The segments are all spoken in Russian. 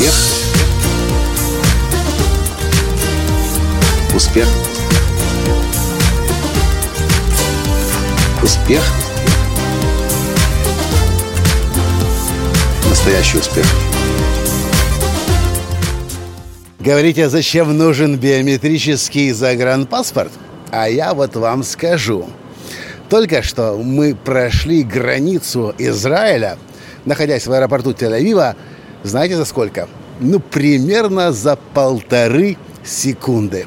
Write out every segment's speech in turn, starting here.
Успех. Успех. Успех. Настоящий успех. Говорите, зачем нужен биометрический загранпаспорт? А я вот вам скажу. Только что мы прошли границу Израиля, находясь в аэропорту Тель-Авива, знаете за сколько? Ну, примерно за полторы секунды.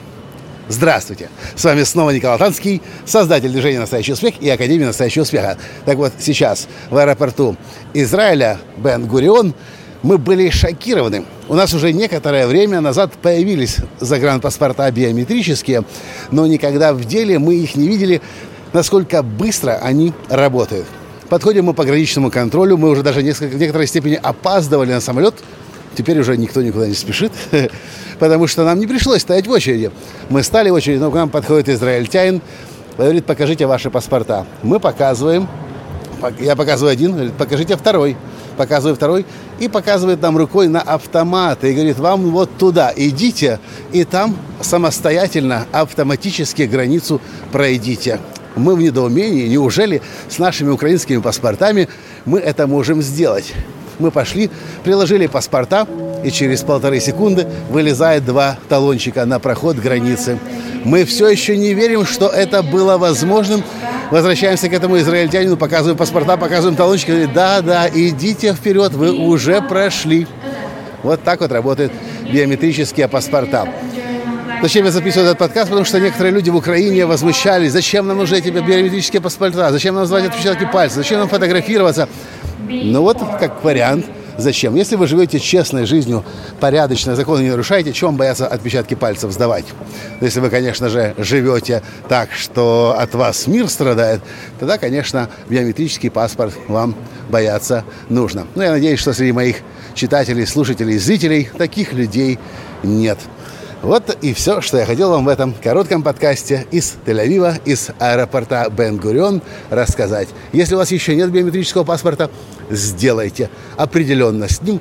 Здравствуйте! С вами снова Николай Танский, создатель движения «Настоящий успех» и Академии «Настоящего успеха». Так вот, сейчас в аэропорту Израиля Бен-Гурион мы были шокированы. У нас уже некоторое время назад появились загранпаспорта биометрические, но никогда в деле мы их не видели, насколько быстро они работают. Подходим мы по граничному контролю, мы уже даже несколько, в некоторой степени опаздывали на самолет, теперь уже никто никуда не спешит, потому что нам не пришлось стоять в очереди. Мы стали в очереди, но к нам подходит израильтянин, говорит, покажите ваши паспорта. Мы показываем, я показываю один, говорит, покажите второй. Показываю второй и показывает нам рукой на автомат и говорит, вам вот туда идите и там самостоятельно автоматически границу пройдите. Мы в недоумении, неужели с нашими украинскими паспортами мы это можем сделать? Мы пошли, приложили паспорта, и через полторы секунды вылезает два талончика на проход границы. Мы все еще не верим, что это было возможным. Возвращаемся к этому израильтянину, показываем паспорта, показываем талончики. Говорит, да, да, идите вперед, вы уже прошли. Вот так вот работают биометрические паспорта. Зачем я записываю этот подкаст? Потому что некоторые люди в Украине возмущались. Зачем нам нужны эти биометрические паспорта? Зачем нам называть отпечатки пальцев? Зачем нам фотографироваться? Ну вот, как вариант, зачем? Если вы живете честной жизнью, порядочно, законы не нарушаете, чем бояться отпечатки пальцев сдавать? Если вы, конечно же, живете так, что от вас мир страдает, тогда, конечно, биометрический паспорт вам бояться нужно. Ну, я надеюсь, что среди моих читателей, слушателей, зрителей таких людей нет. Вот и все, что я хотел вам в этом коротком подкасте из Тель-Авива, из аэропорта Бен-Гурион рассказать. Если у вас еще нет биометрического паспорта, сделайте. Определенно с ним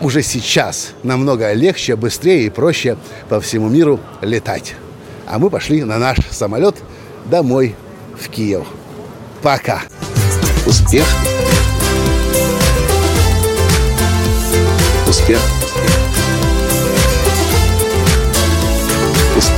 уже сейчас намного легче, быстрее и проще по всему миру летать. А мы пошли на наш самолет домой в Киев. Пока. Успех. Успех.